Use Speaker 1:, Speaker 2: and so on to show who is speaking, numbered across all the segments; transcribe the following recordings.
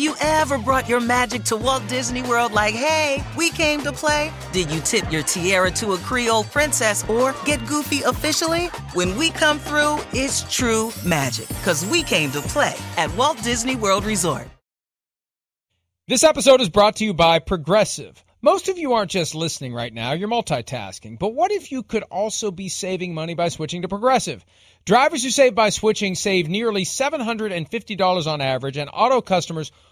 Speaker 1: You ever brought your magic to Walt Disney World like, hey, we came to play? Did you tip your tiara to a Creole princess or get goofy officially? When we come through, it's true magic because we came to play at Walt Disney World Resort.
Speaker 2: This episode is brought to you by Progressive. Most of you aren't just listening right now, you're multitasking. But what if you could also be saving money by switching to Progressive? Drivers who save by switching save nearly $750 on average, and auto customers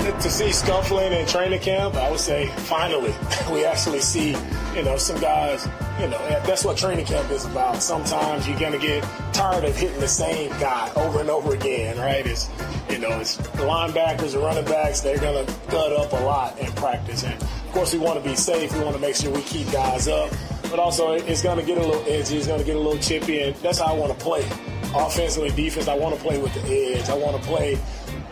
Speaker 3: to see scuffling in training camp, I would say finally we actually see, you know, some guys, you know, that's what training camp is about. Sometimes you're going to get tired of hitting the same guy over and over again, right? It's, you know, it's linebackers, and running backs, they're going to gut up a lot in practice. And of course, we want to be safe. We want to make sure we keep guys up. But also, it's going to get a little edgy. It's going to get a little chippy. And that's how I want to play. Offensively, defense, I want to play with the edge. I want to play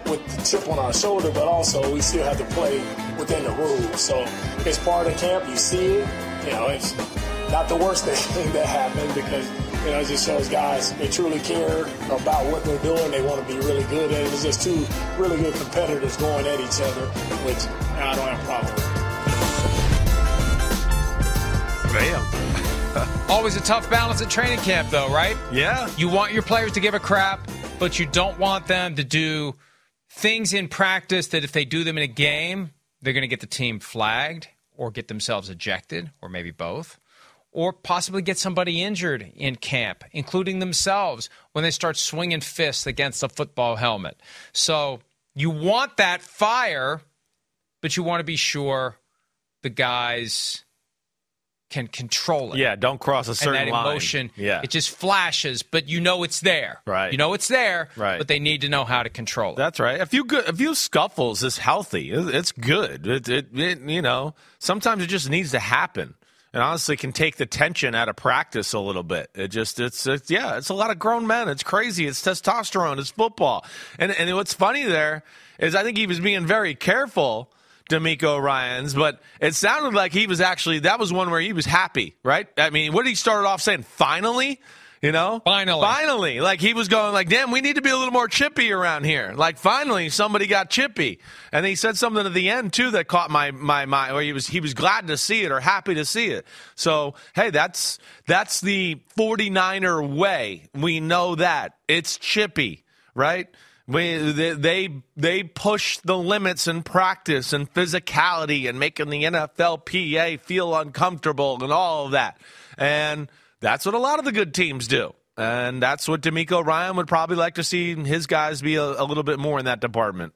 Speaker 3: with the chip on our shoulder, but also we still have to play within the rules. So it's part of camp. You see it. You know, it's not the worst thing that happened because you know it just shows guys they truly care about what they're doing. They want to be really good, and it was just two really good competitors going at each other, which I don't have a problem with.
Speaker 2: Bam. Always a tough balance at training camp, though, right?
Speaker 4: Yeah.
Speaker 2: You want your players to give a crap, but you don't want them to do things in practice that if they do them in a game, they're going to get the team flagged or get themselves ejected, or maybe both, or possibly get somebody injured in camp, including themselves when they start swinging fists against a football helmet. So you want that fire, but you want to be sure the guys can control it.
Speaker 4: Yeah, don't cross a certain
Speaker 2: and that
Speaker 4: line.
Speaker 2: emotion.
Speaker 4: Yeah,
Speaker 2: it just flashes, but you know it's there.
Speaker 4: Right.
Speaker 2: You know it's there.
Speaker 4: Right.
Speaker 2: But they need to know how to control it.
Speaker 4: That's right. A few good, a few scuffles is healthy. It's good. It, it, it, you know, sometimes it just needs to happen, and honestly, can take the tension out of practice a little bit. It just, it's, it's yeah, it's a lot of grown men. It's crazy. It's testosterone. It's football. And and what's funny there is I think he was being very careful DeMeco Ryans, but it sounded like he was actually that was one where he was happy, right? I mean, what did he start off saying? Finally, you know,
Speaker 2: finally,
Speaker 4: finally, like he was going like, damn, we need to be a little more chippy around here. Like finally, somebody got chippy, and he said something at the end too that caught my my mind, where he was he was glad to see it or happy to see it. So hey, that's that's the 49er way. We know that it's chippy, right? We, they, they push the limits in practice and physicality and making the NFLPA feel uncomfortable and all of that. And that's what a lot of the good teams do. And that's what DeMeco Ryan would probably like to see his guys be a, a little bit more in that department.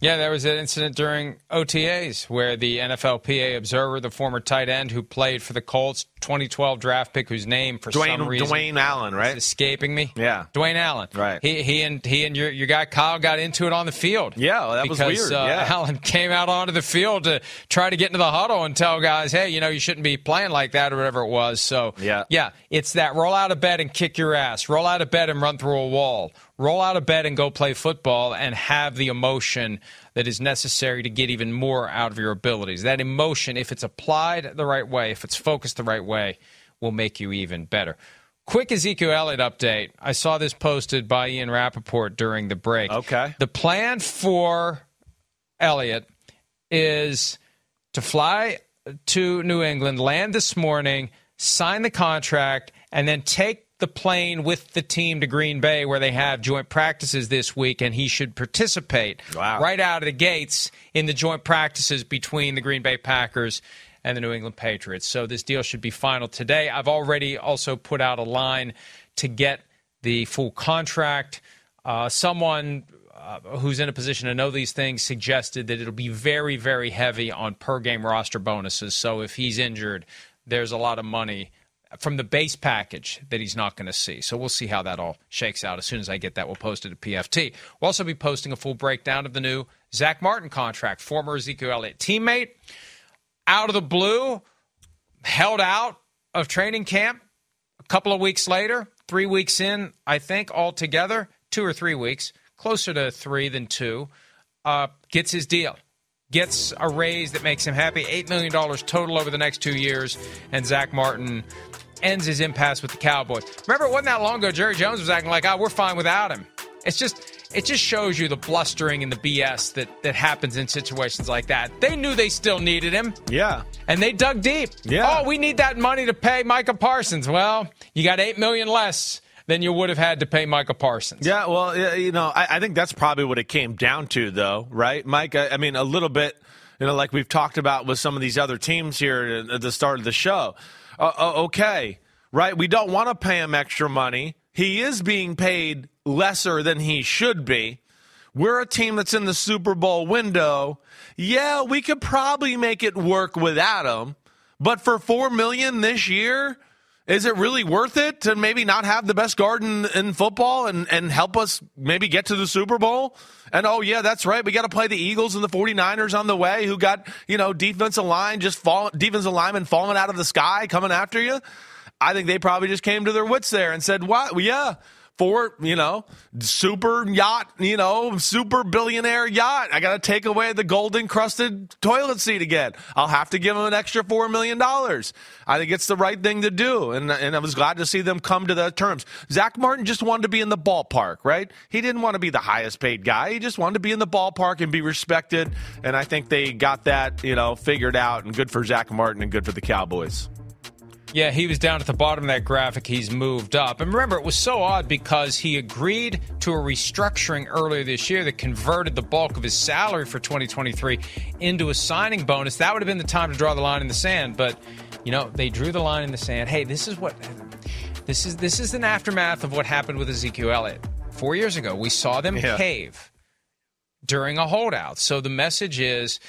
Speaker 2: Yeah, there was an incident during OTAs where the NFLPA observer, the former tight end who played for the Colts, 2012 draft pick, whose name for
Speaker 4: Dwayne,
Speaker 2: some reason
Speaker 4: Dwayne Allen, right?
Speaker 2: escaping me.
Speaker 4: Yeah,
Speaker 2: Dwayne Allen.
Speaker 4: Right.
Speaker 2: He he and he and your your guy Kyle got into it on the field.
Speaker 4: Yeah, well, that
Speaker 2: because,
Speaker 4: was weird.
Speaker 2: Uh,
Speaker 4: yeah.
Speaker 2: Allen came out onto the field to try to get into the huddle and tell guys, hey, you know, you shouldn't be playing like that or whatever it was. So
Speaker 4: yeah,
Speaker 2: yeah, it's that roll out of bed and kick your ass, roll out of bed and run through a wall, roll out of bed and go play football and have the emotion that is necessary to get even more out of your abilities. That emotion, if it's applied the right way, if it's focused the right way, will make you even better. Quick Ezekiel Elliott update. I saw this posted by Ian Rapoport during the break.
Speaker 4: Okay.
Speaker 2: The plan for Elliott is to fly to New England, land this morning, sign the contract, and then take the plane with the team to Green Bay where they have joint practices this week, and he should participate
Speaker 4: Wow.
Speaker 2: right out of the gates in the joint practices between the Green Bay Packers and the New England Patriots. So this deal should be final today. I've already also put out a line to get the full contract. Uh, someone uh, who's in a position to know these things suggested that it'll be very, very heavy on per game roster bonuses. So if he's injured, there's a lot of money from the base package that he's not going to see. So we'll see how that all shakes out. As soon as I get that, we'll post it at PFT. We'll also be posting a full breakdown of the new Zack Martin contract, former Ezekiel Elliott teammate, out of the blue, held out of training camp. A couple of weeks later, three weeks in, I think altogether, two or three weeks, closer to three than two, uh, gets his deal gets a raise that makes him happy. $8 million total over the next two years. And Zack Martin ends his impasse with the Cowboys. Remember, it wasn't that long ago, Jerry Jones was acting like, oh, we're fine without him. It's just, it just shows you the blustering and the BS that, that happens in situations like that. They knew they still needed him.
Speaker 4: Yeah.
Speaker 2: And they dug deep.
Speaker 4: Yeah.
Speaker 2: Oh, we need that money to pay Micah Parsons. Well, you got eight million less than you would have had to pay Micah Parsons.
Speaker 4: Yeah, well, you know, I, I think that's probably what it came down to, though, right, Mike? I, I mean, a little bit, you know, like we've talked about with some of these other teams here at the start of the show. Uh, uh, okay, right? We don't want to pay him extra money. He is being paid lesser than he should be. We're a team that's in the Super Bowl window. Yeah, we could probably make it work without him, but for four million this year, is it really worth it to maybe not have the best guard in, football and, and help us maybe get to the Super Bowl? And oh, yeah, that's right. We got to play the Eagles and the 49ers on the way who got, you know, defensive line just fall, defensive linemen falling out of the sky coming after you. I think they probably just came to their wits there and said, what? Well, yeah, for, you know, super yacht, you know, super billionaire yacht. I got to take away the gold encrusted toilet seat again. I'll have to give them an extra $4 million. I think it's the right thing to do. And, and I was glad to see them come to the terms. Zack Martin just wanted to be in the ballpark, right? He didn't want to be the highest paid guy. He just wanted to be in the ballpark and be respected. And I think they got that, you know, figured out and good for Zack Martin and good for the Cowboys.
Speaker 2: Yeah, he was down at the bottom of that graphic. He's moved up. And remember, it was so odd because he agreed to a restructuring earlier this year that converted the bulk of his salary for 2023 into a signing bonus. That would have been the time to draw the line in the sand. But, you know, they drew the line in the sand. Hey, this is what. This is this is an aftermath of what happened with Ezekiel Elliott four years ago. We saw them
Speaker 4: Yeah.
Speaker 2: cave during a holdout. So the message is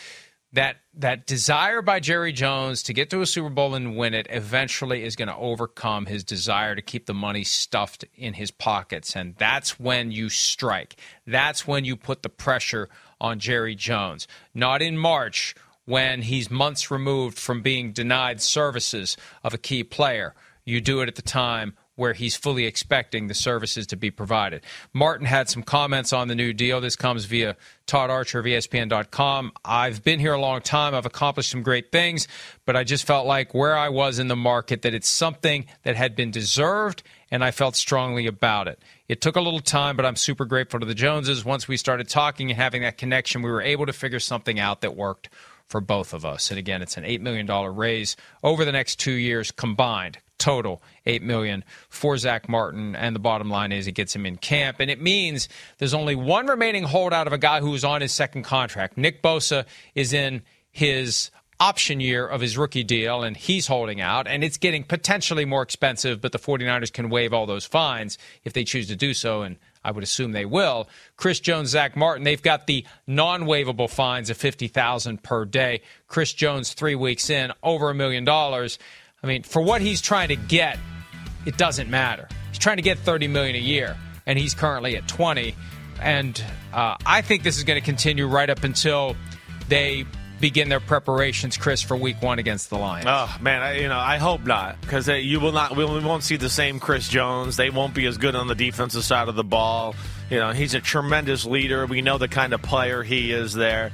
Speaker 2: that that desire by Jerry Jones to get to a Super Bowl and win it eventually is going to overcome his desire to keep the money stuffed in his pockets and that's when you strike. That's when you put the pressure on Jerry Jones. Not in March when he's months removed from being denied services of a key player. You do it at the time where he's fully expecting the services to be provided. Martin had some comments on the new deal. This comes via Todd Archer of ESPN.com. I've been here a long time. I've accomplished some great things, but I just felt like where I was in the market that it's something that had been deserved, and I felt strongly about it. It took a little time, but I'm super grateful to the Joneses. Once we started talking and having that connection, we were able to figure something out that worked for both of us. And again, it's an $8 million raise over the next two years combined total eight million for Zack Martin. And the bottom line is it gets him in camp, and it means there's only one remaining holdout of a guy who's on his second contract. Nick Bosa is in his option year of his rookie deal and he's holding out and it's getting potentially more expensive but the 49ers can waive all those fines if they choose to do so and I would assume they will. Chris Jones, Zack Martin, they've got the non-waivable fines of 50,000 per day. Chris Jones 3 weeks in over a million dollars. I mean, for what he's trying to get, it doesn't matter. He's trying to get 30 million a year, and he's currently at 20. And uh, I think this is going to continue right up until they begin their preparations, Chris, for Week One against the Lions.
Speaker 4: Oh man, I, you know I hope not because you will not. We won't see the same Chris Jones. They won't be as good on the defensive side of the ball. You know he's a tremendous leader. We know the kind of player he is there.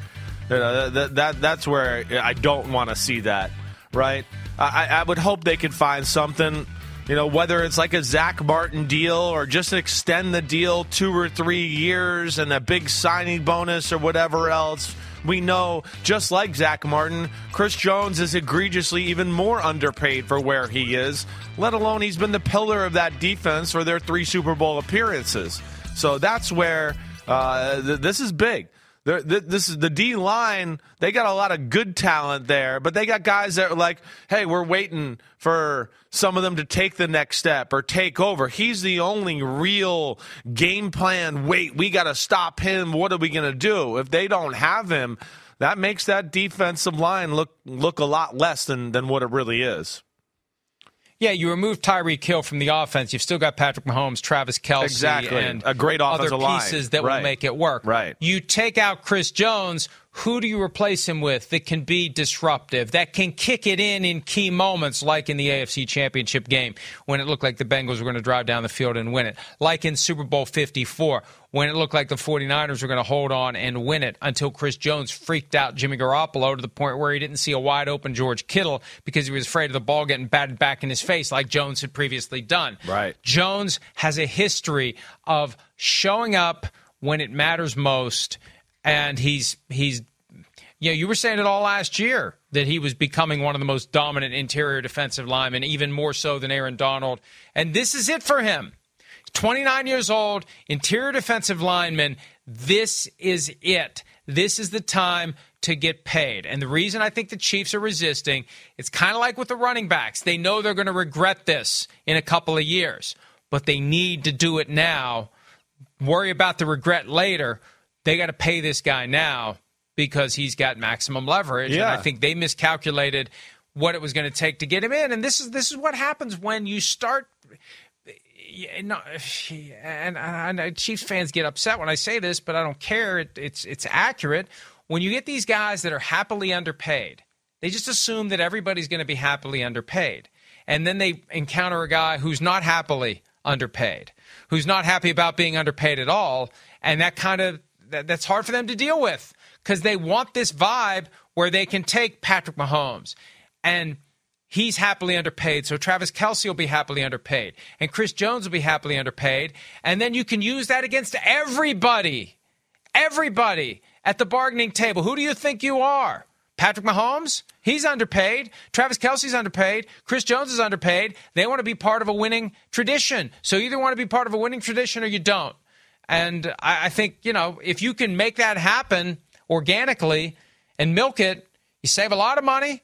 Speaker 4: You know, that, that that's where I don't want to see that. Right? I, I would hope they could find something you know, whether it's like a Zack Martin deal or just extend the deal two or three years and a big signing bonus or whatever else. We know, just like Zack Martin, Chris Jones is egregiously even more underpaid for where he is, let alone he's been the pillar of that defense for their three Super Bowl appearances. So that's where uh, th- this is big. This is the D line. They got a lot of good talent there, but they got guys that are like, "Hey, we're waiting for some of them to take the next step or take over." He's the only real game plan. Wait, we got to stop him. What are we going to do if they don't have him? That makes that defensive line look look a lot less than than what it really is.
Speaker 2: Yeah, you remove Tyreek Hill from the offense. You've still got Patrick Mahomes, Travis Kelce,
Speaker 4: exactly.
Speaker 2: and
Speaker 4: a great
Speaker 2: other pieces
Speaker 4: line.
Speaker 2: that
Speaker 4: right.
Speaker 2: will make it work.
Speaker 4: Right.
Speaker 2: You take out Chris Jones, who do you replace him with that can be disruptive, that can kick it in in key moments, like in the AFC Championship game when it looked like the Bengals were going to drive down the field and win it, like in Super Bowl 54 when it looked like the 49ers were going to hold on and win it until Chris Jones freaked out Jimmy Garoppolo to the point where he didn't see a wide open George Kittle because he was afraid of the ball getting batted back in his face like Jones had previously done.
Speaker 4: Right.
Speaker 2: Jones has a history of showing up when it matters most and he's he's you know, you were saying it all last year that he was becoming one of the most dominant interior defensive linemen, even more so than Aaron Donald. And this is it for him. 29 years old, interior defensive lineman. This is it. This is the time to get paid. And the reason I think the Chiefs are resisting, it's kind of like with the running backs. They know they're going to regret this in a couple of years, but they need to do it now. Worry about the regret later. They got to pay this guy now because he's got maximum leverage.
Speaker 4: Yeah.
Speaker 2: And I think they miscalculated what it was going to take to get him in. And this is this is what happens when you start no, and, and, Chiefs fans get upset when I say this, but I don't care. It, it's it's accurate. When you get these guys that are happily underpaid, they just assume that everybody's going to be happily underpaid, and then they encounter a guy who's not happily underpaid, who's not happy about being underpaid at all, and that kind of that, that's hard for them to deal with because they want this vibe where they can take Patrick Mahomes and he's happily underpaid. So Travis Kelce will be happily underpaid. And Chris Jones will be happily underpaid. And then you can use that against everybody. Everybody at the bargaining table. Who do you think you are? Patrick Mahomes? He's underpaid. Travis Kelce's underpaid. Chris Jones is underpaid. They want to be part of a winning tradition. So either want to be part of a winning tradition or you don't. And I, I think, you know, if you can make that happen organically and milk it, you save a lot of money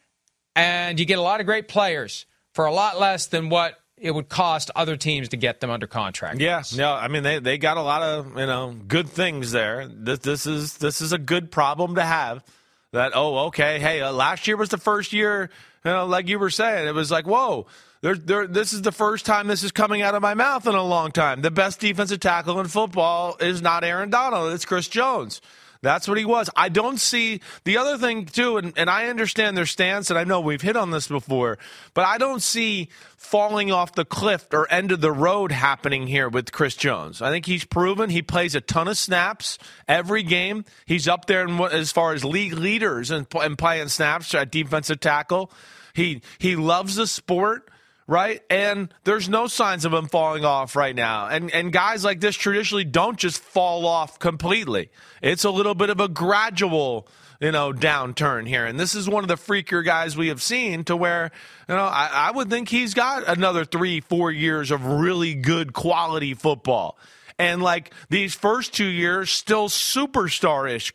Speaker 2: and you get a lot of great players for a lot less than what it would cost other teams to get them under contract.
Speaker 4: Yeah, no, I mean they, they got a lot of you know good things there. This this is this is a good problem to have. That oh okay hey uh, last year was the first year you know like you were saying it was like whoa there, there, this is the first time this is coming out of my mouth in a long time. The best defensive tackle in football is not Aaron Donald, it's Chris Jones. That's what he was. I don't see the other thing too, and, and I understand their stance, and I know we've hit on this before, but I don't see falling off the cliff or end of the road happening here with Chris Jones. I think he's proven he plays a ton of snaps every game. He's up there in, as far as league leaders and, and playing snaps at defensive tackle. He he loves the sport right? And there's no signs of him falling off right now. And and guys like this traditionally don't just fall off completely. It's a little bit of a gradual, you know, downturn here. And this is one of the freakier guys we have seen to where, you know, I, I would think he's got another three, four years of really good quality football. And like these first two years, still superstar ish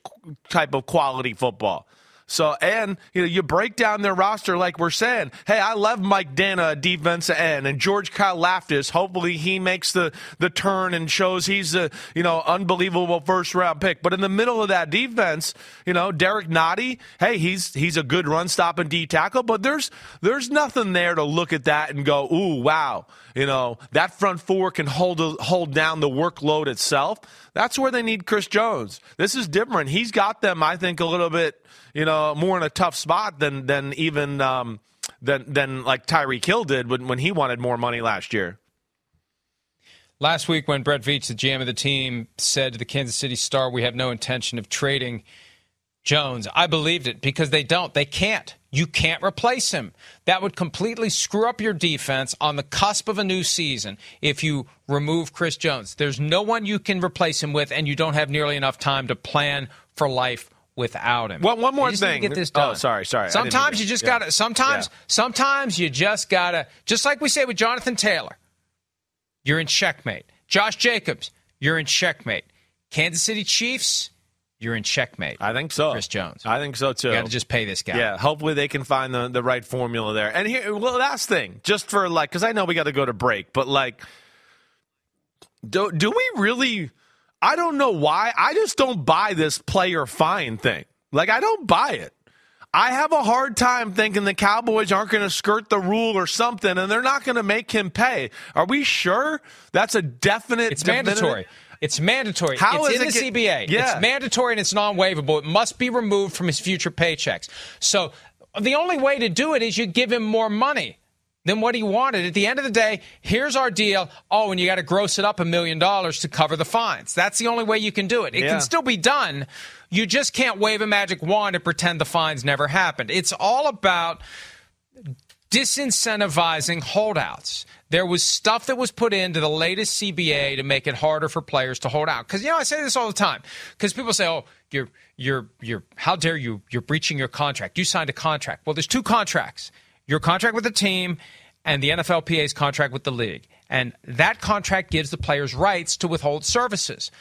Speaker 4: type of quality football. So, and you know, you break down their roster like we're saying. Hey, I love Mike Danna, defensive end, and George Karlaftis. Hopefully, he makes the the turn and shows he's a you know unbelievable first round pick. But in the middle of that defense, you know, Derrick Nnadi. Hey, he's he's a good run stopping D tackle, but there's there's nothing there to look at that and go, ooh, wow. You know, that front four can hold hold down the workload itself. That's where they need Chris Jones. This is different. He's got them, I think, a little bit you know, more in a tough spot than than even um, than than like Tyreek Hill did when when he wanted more money last year.
Speaker 2: Last week, when Brett Veach, the GM of the team, said to the Kansas City Star, "We have no intention of trading." Jones. I believed it because they don't. They can't. You can't replace him. That would completely screw up your defense on the cusp of a new season if you remove Chris Jones. There's no one you can replace him with, and you don't have nearly enough time to plan for life without him.
Speaker 4: Well, one more thing.
Speaker 2: Get this
Speaker 4: oh,
Speaker 2: done.
Speaker 4: Oh, sorry, sorry. I didn't mean
Speaker 2: Sometimes you just
Speaker 4: yeah.
Speaker 2: gotta. Sometimes,
Speaker 4: Yeah.
Speaker 2: sometimes you just gotta. Just like we say with Jonathan Taylor, you're in checkmate. Josh Jacobs, you're in checkmate. Kansas City Chiefs, you're in checkmate.
Speaker 4: I think so.
Speaker 2: Chris Jones.
Speaker 4: I think so too.
Speaker 2: You got to just pay this guy.
Speaker 4: Yeah, hopefully they can find the, the right formula there. And here, well, last thing, just for like, because I know we got to go to break, but like, do do we really? I don't know why. I just don't buy this player fine thing. Like, I don't buy it. I have a hard time thinking the Cowboys aren't going to skirt the rule or something, and they're not going to make him pay. Are we sure? That's a definite.
Speaker 2: It's
Speaker 4: definitive-
Speaker 2: mandatory. It's mandatory.
Speaker 4: How
Speaker 2: it's
Speaker 4: is
Speaker 2: in the
Speaker 4: get-
Speaker 2: CBA.
Speaker 4: Yeah.
Speaker 2: It's mandatory and it's non-waivable. It must be removed from his future paychecks. So the only way to do it is you give him more money than what he wanted. At the end of the day, here's our deal. Oh, and you got to gross it up a million dollars to cover the fines. That's the only way you can do it. It
Speaker 4: Yeah.
Speaker 2: can still be done. You just can't wave a magic wand and pretend the fines never happened. It's all about disincentivizing holdouts. There was stuff that was put into the latest CBA to make it harder for players to hold out. Because you know, I say this all the time. Because people say, "Oh, you're you're you're how dare you? You're breaching your contract. You signed a contract." Well, there's two contracts: your contract with the team and the NFLPA's contract with the league. And that contract gives the players rights to withhold services.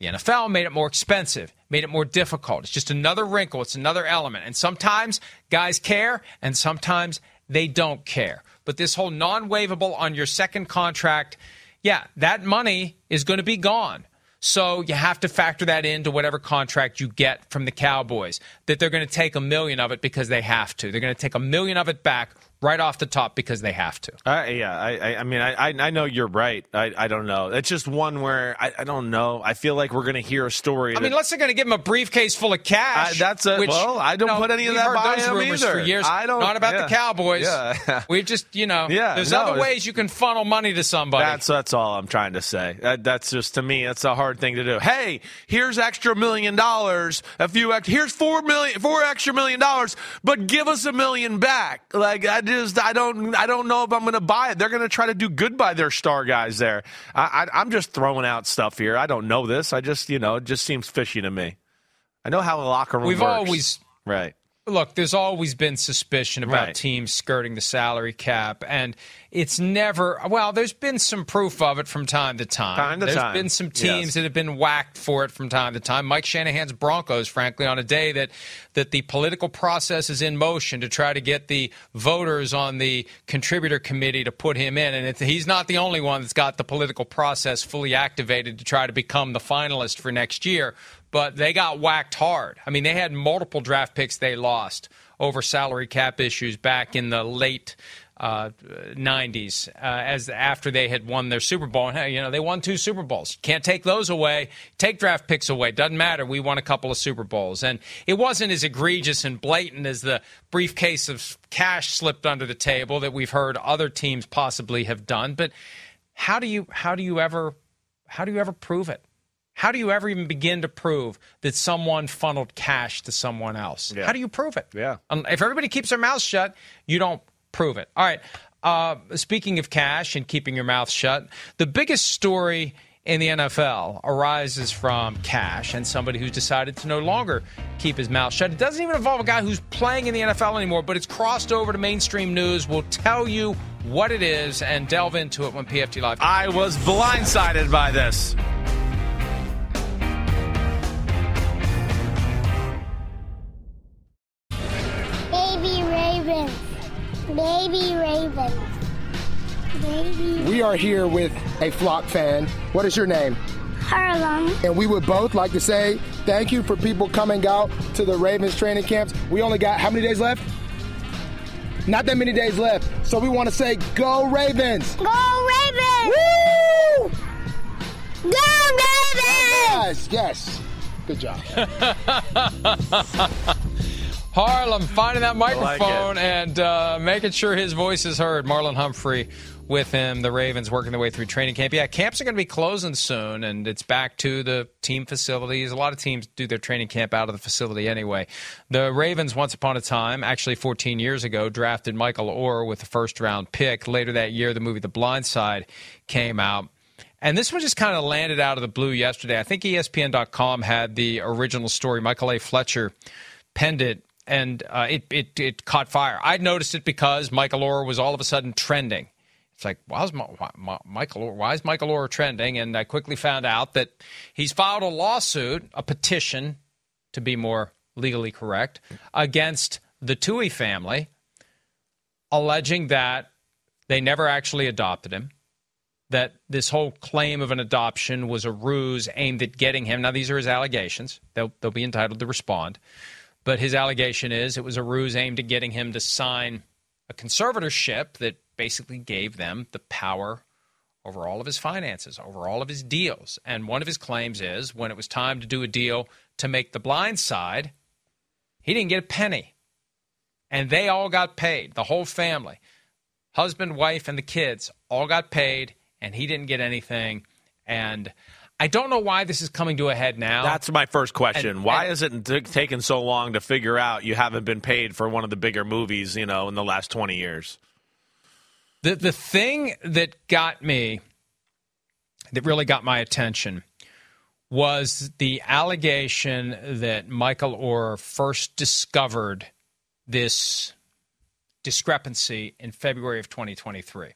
Speaker 2: The NFL made it more expensive, made it more difficult. It's just another wrinkle, it's another element. And sometimes guys care, and sometimes they don't care. But this whole non waivable on your second contract, yeah, that money is going to be gone. So you have to factor that into whatever contract you get from the Cowboys, that they're going to take a million of it because they have to. They're going to take a million of it back right off the top because they have to.
Speaker 4: Uh, yeah, I, I, I mean, I, I know you're right. I, I don't know. It's just one where I, I don't know. I feel like we're going to hear a story.
Speaker 2: I mean, unless they're going to give him a briefcase full of cash.
Speaker 4: That's a-
Speaker 2: which,
Speaker 4: well, I don't
Speaker 2: you know,
Speaker 4: put any of that by
Speaker 2: those
Speaker 4: him
Speaker 2: rumors
Speaker 4: either.
Speaker 2: for years.
Speaker 4: I don't-
Speaker 2: Not about
Speaker 4: yeah.
Speaker 2: the Cowboys.
Speaker 4: Yeah.
Speaker 2: we just, you know,
Speaker 4: Yeah,
Speaker 2: there's
Speaker 4: no,
Speaker 2: other ways you can funnel money to somebody.
Speaker 4: That's that's all I'm trying to say. That, that's just to me, it's a hard thing to do. Hey, here's extra million dollars. A few here's four million, four extra million dollars, but give us a million back. Like I just, I don't, I don't know if I'm going to buy it. They're going to try to do good by their star guys there. I, I, I'm just throwing out stuff here. I don't know this. I just, you know, it just seems fishy to me. I know how a locker room.
Speaker 2: We've
Speaker 4: works.
Speaker 2: always
Speaker 4: right.
Speaker 2: Look, there's always been suspicion about
Speaker 4: Right.
Speaker 2: teams skirting the salary cap, and it's never. Well, there's been some proof of it from time to time.
Speaker 4: Time to
Speaker 2: There's
Speaker 4: time.
Speaker 2: been some teams
Speaker 4: Yes.
Speaker 2: that have been whacked for it from time to time. Mike Shanahan's Broncos, frankly, on a day that that the political process is in motion to try to get the voters on the contributor committee to put him in, and it, he's not the only one that's got the political process fully activated to try to become the finalist for next year but they got whacked hard. I mean, they had multiple draft picks they lost over salary cap issues back in the late uh, 90s, uh, as after they had won their Super Bowl. And you know, they won two Super Bowls. Can't take those away. Take draft picks away. Doesn't matter. We won a couple of Super Bowls, and it wasn't as egregious and blatant as the briefcase of cash slipped under the table that we've heard other teams possibly have done. But how do you how do you ever how do you ever prove it? How do you ever even begin to prove that someone funneled cash to someone else?
Speaker 4: Yeah.
Speaker 2: How do you prove it?
Speaker 4: Yeah.
Speaker 2: If everybody keeps their mouth shut, you don't prove it. All right. Uh, speaking of cash and keeping your mouth shut, the biggest story in the NFL arises from cash and somebody who's decided to no longer keep his mouth shut. It doesn't even involve a guy who's playing in the NFL anymore, but it's crossed over to mainstream news. We'll tell you what it is and delve into it when PFT Live.
Speaker 4: I was blindsided by this.
Speaker 5: We are here with a flock fan. What is your name?
Speaker 6: Harlem.
Speaker 5: And we would both like to say thank you for people coming out to the Ravens training camps. We only got how many days left? Not that many days left. So we want to say go Ravens.
Speaker 6: Go Ravens!
Speaker 5: Woo!
Speaker 6: Go Ravens!
Speaker 5: Yes, yes. Good job.
Speaker 2: Harlem finding that microphone
Speaker 4: it.
Speaker 2: and uh, making sure his voice is heard. Marlon Humphrey with him. The Ravens working their way through training camp. Yeah, camps are going to be closing soon, and it's back to the team facilities. A lot of teams do their training camp out of the facility anyway. The Ravens, once upon a time, actually 14 years ago, drafted Michael Oher with the first round pick. Later that year, the movie The Blind Side came out. And this one just kind of landed out of the blue yesterday. I think ESPN.com had the original story. Michael A. Fletcher penned it, and uh, it, it it caught fire. I noticed it because Michael Oher was all of a sudden trending. It's like, why's Ma- why, Michael? Oher, why is Michael Oher trending? And I quickly found out that he's filed a lawsuit, a petition, to be more legally correct, against the Tuohy family, alleging that they never actually adopted him that this whole claim of an adoption was a ruse aimed at getting him. Now, these are his allegations. They'll, they'll be entitled to respond. But his allegation is it was a ruse aimed at getting him to sign a conservatorship that basically gave them the power over all of his finances, over all of his deals. And one of his claims is when it was time to do a deal to make the blind side, he didn't get a penny. And they all got paid, the whole family husband, wife, and the kids all got paid, and he didn't get anything. And I don't know why this is coming to a head now.
Speaker 4: That's my first question.
Speaker 2: And-
Speaker 4: Why
Speaker 2: and-
Speaker 4: is it t- taken so long to figure out you haven't been paid for one of the bigger movies, you know, in the last 20 years?
Speaker 2: the the thing that got me, that really got my attention, was the allegation that Michael Oher first discovered this discrepancy in February of 2023.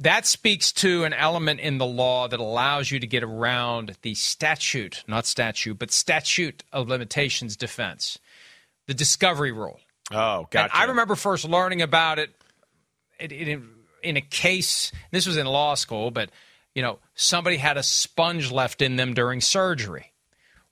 Speaker 2: That speaks to an element in the law that allows you to get around the statute, not statute, but statute of limitations defense, the discovery rule.
Speaker 4: Oh,
Speaker 2: And
Speaker 4: gotcha.
Speaker 2: I remember first learning about it in, in, in a case. This was in law school, but you know, somebody had a sponge left in them during surgery.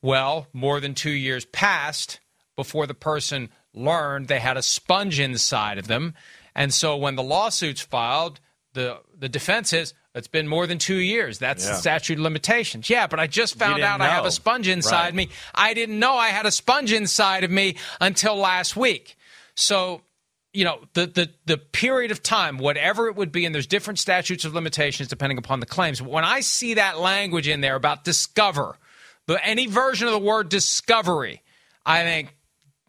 Speaker 2: Well, more than two years passed before the person learned they had a sponge inside of them, and so when the lawsuit's filed, the the defense is it's been more than two years. That's the statute of limitations. Yeah, but I just found out I have a sponge inside
Speaker 4: Right.
Speaker 2: me. I didn't know I had a sponge inside of me until last week. So, you know, the, the, the period of time, whatever it would be, and there's different statutes of limitations depending upon the claims. But When I see that language in there about discover, but any version of the word discovery, I think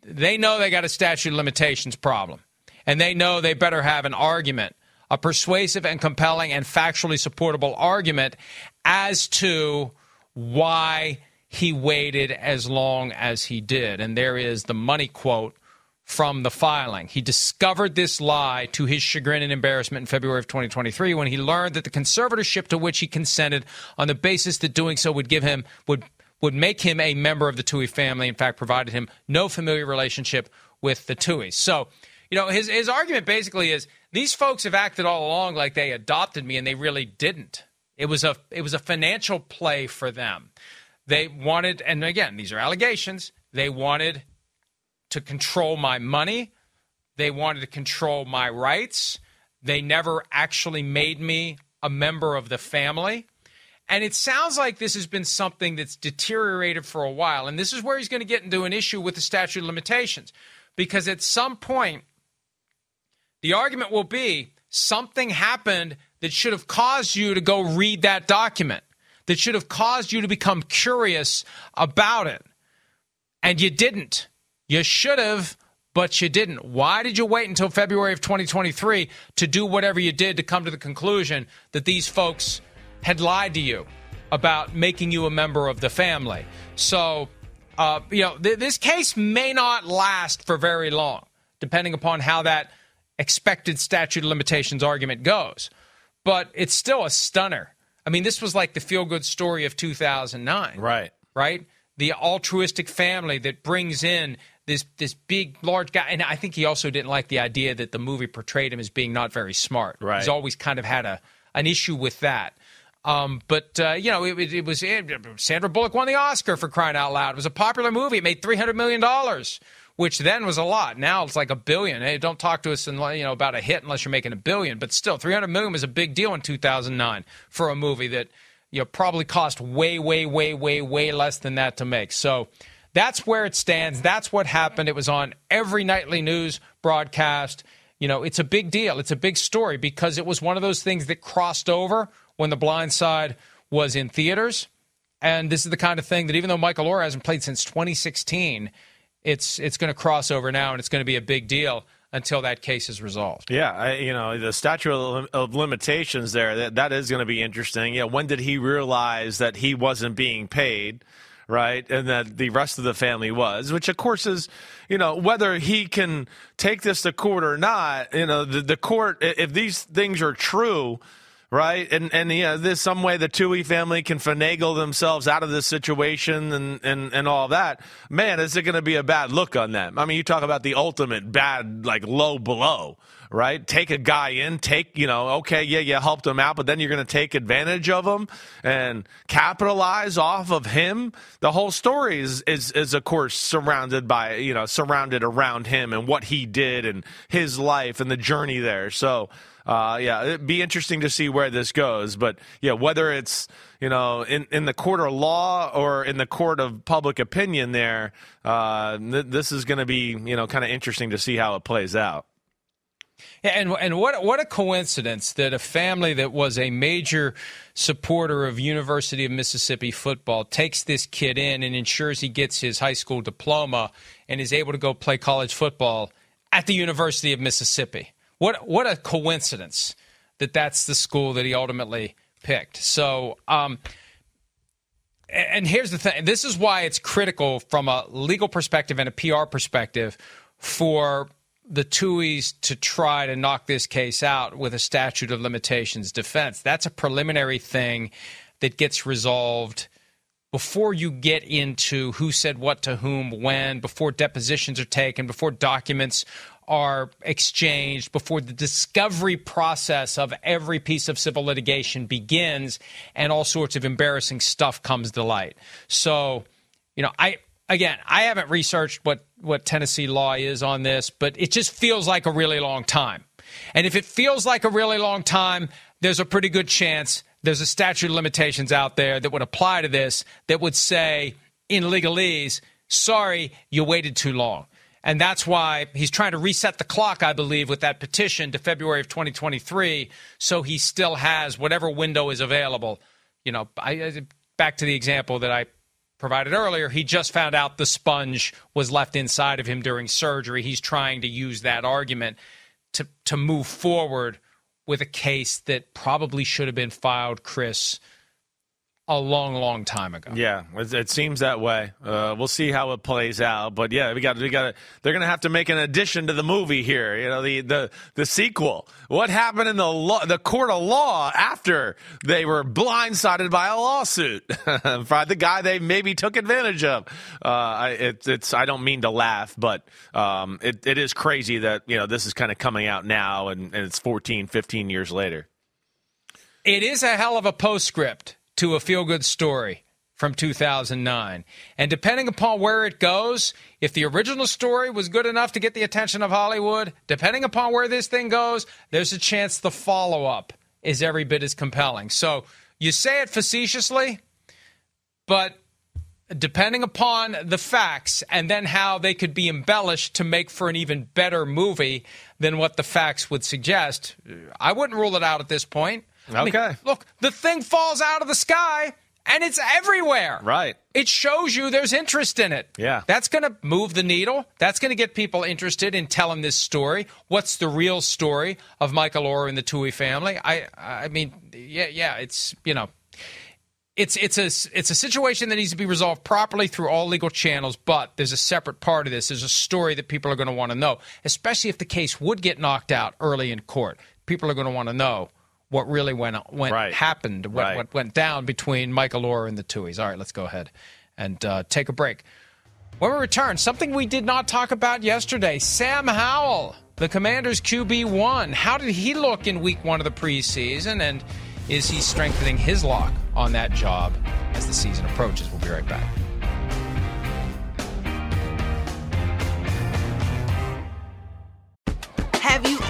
Speaker 2: they know they got a statute of limitations problem. And they know they better have an argument, a persuasive and compelling and factually supportable argument as to why he waited as long as he did. And there is the money quote from the filing. He discovered this lie to his chagrin and embarrassment in February of 2023 when he learned that the conservatorship to which he consented on the basis that doing so would give him would would make him a member of the Tuohy family. In fact, provided him no familiar relationship with the Tuohys. So, you know, his his argument basically is these folks have acted all along like they adopted me, and they really didn't. It was a it was a financial play for them. They wanted, and again, these are allegations. They wanted to control my money. They wanted to control my rights. They never actually made me a member of the family. And it sounds like this has been something that's deteriorated for a while. And this is where he's going to get into an issue with the statute of limitations. Because at some point, the argument will be something happened that should have caused you to go read that document, that should have caused you to become curious about it. And you didn't. You should have, but you didn't. Why did you wait until February of 2023 to do whatever you did to come to the conclusion that these folks had lied to you about making you a member of the family? So, uh, you know, th- this case may not last for very long, depending upon how that expected statute of limitations argument goes. But it's still a stunner. I mean, this was like the feel good story of 2009
Speaker 4: Right.
Speaker 2: right? The altruistic family that brings in this this big large guy, and I think he also didn't like the idea that the movie portrayed him as being not very smart.
Speaker 4: Right.
Speaker 2: He's always kind of had a an issue with that. Um, but uh, you know, it, it, it was it, Sandra Bullock won the Oscar for crying out loud. It was a popular movie. It made three hundred million dollars, which then was a lot. Now it's like a billion. Hey, don't talk to us in, you know about a hit unless you're making a billion. But still, three hundred million was a big deal in two thousand nine for a movie that you know probably cost way, way, way, way, way less than that to make. So That's where it stands. That's what happened. It was on every nightly news broadcast. You know, it's a big deal. It's a big story because it was one of those things that crossed over when The Blind Side was in theaters. And this is the kind of thing that even though Michael Oher hasn't played since 2016, it's it's going to cross over now and it's going to be a big deal until that case is resolved.
Speaker 4: Yeah, I, you know the statute of, limitations there that that is going to be interesting. Yeah, when did he realize that he wasn't being paid? Right, and that the rest of the family was, which of course is, you know, whether he can take this to court or not. You know, the, the court, if these things are true, right? And and yeah, there's some way the Tuohy family can finagle themselves out of this situation and and and all that. Man, is it going to be a bad look on them? I mean, you talk about the ultimate bad, like low blow, right? Take a guy in, take you know, okay, yeah, you helped him out, but then you're going to take advantage of him and capitalize off of him. The whole story is is is of course surrounded by you know surrounded around him and what he did and his life and the journey there. So uh, yeah, it'd be interesting to see where this goes. But yeah, whether it's you know in, in the court of law or in the court of public opinion, there, uh, th- this is going to be you know kind of interesting to see how it plays out.
Speaker 2: Yeah, and and what what a coincidence that a family that was a major supporter of University of Mississippi football takes this kid in and ensures he gets his high school diploma and is able to go play college football at the University of Mississippi. What what a coincidence that that's the school that he ultimately picked. So, um, and here's the thing: this is why it's critical from a legal perspective and a PR perspective for the Tuohys to try to knock this case out with a statute of limitations defense. That's a preliminary thing that gets resolved before you get into who said what to whom when, before depositions are taken, before documents are exchanged before the discovery process of every piece of civil litigation begins and all sorts of embarrassing stuff comes to light. So, you know, I again, I haven't researched what what Tennessee law is on this, but it just feels like a really long time. And if it feels like a really long time, there's a pretty good chance there's a statute of limitations out there that would apply to this that would say in legalese, sorry, you waited too long. And that's why he's trying to reset the clock, I believe, with that petition to February of 2023. So he still has whatever window is available. You know, I, back to the example that I provided earlier, he just found out the sponge was left inside of him during surgery. He's trying to use that argument to, to move forward with a case that probably should have been filed, Chris, a long, long time ago.
Speaker 4: Yeah, it, it seems that way. Uh, we'll see how it plays out, but yeah, we got we got they're going to have to make an addition to the movie here. You know, the the the sequel. What happened in the law, the court of law after they were blindsided by a lawsuit by the guy they maybe took advantage of? Uh, it, it's I don't mean to laugh, but um, it, it is crazy that you know this is kind of coming out now, and, and it's 14, 15 years later.
Speaker 2: It is a hell of a postscript to a feel good story from 2009. And depending upon where it goes, if the original story was good enough to get the attention of Hollywood, depending upon where this thing goes, there's a chance the follow up is every bit as compelling. So you say it facetiously, but depending upon the facts and then how they could be embellished to make for an even better movie than what the facts would suggest, I wouldn't rule it out at this point.
Speaker 4: Okay.
Speaker 2: I mean, look, the thing falls out of the sky and it's everywhere.
Speaker 4: Right.
Speaker 2: It shows you there's interest in it.
Speaker 4: Yeah.
Speaker 2: That's going to move the needle. That's going to get people interested in telling this story. What's the real story of Michael Oher and the Tuohy family? I I mean, yeah, yeah, it's, you know, it's it's a it's a situation that needs to be resolved properly through all legal channels, but there's a separate part of this. There's a story that people are going to want to know, especially if the case would get knocked out early in court. People are going to want to know what really went went
Speaker 4: right.
Speaker 2: happened, what,
Speaker 4: right.
Speaker 2: what went down between Michael Oher and the Tuohys. All right, let's go ahead and uh, take a break. When we return, something we did not talk about yesterday: Sam Howell, the Commanders' QB one. How did he look in Week One of the preseason, and is he strengthening his lock on that job as the season approaches? We'll be right back.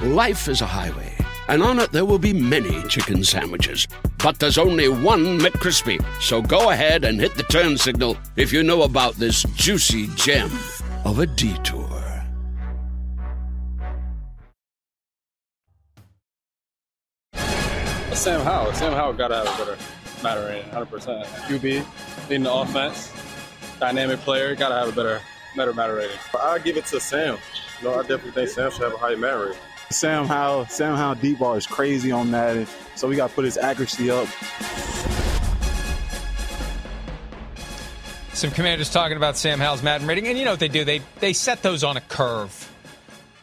Speaker 7: Life is a highway, and on it there will be many chicken sandwiches. But there's only one McCrispy. So go ahead and hit the turn signal if you know about this juicy gem of a detour.
Speaker 8: Sam Howell. Sam Howell got to have a better Madden rating, 100%. QB, leading the offense, dynamic player, got to have a better, better Madden rating.
Speaker 9: I'll give it to Sam. No, I definitely think Sam should have a higher Madden rating.
Speaker 10: Sam Howell, Sam Howell deep ball is crazy on that, so we got to put his accuracy up.
Speaker 2: Some commanders talking about Sam Howell's Madden rating, and you know what they do? They they set those on a curve,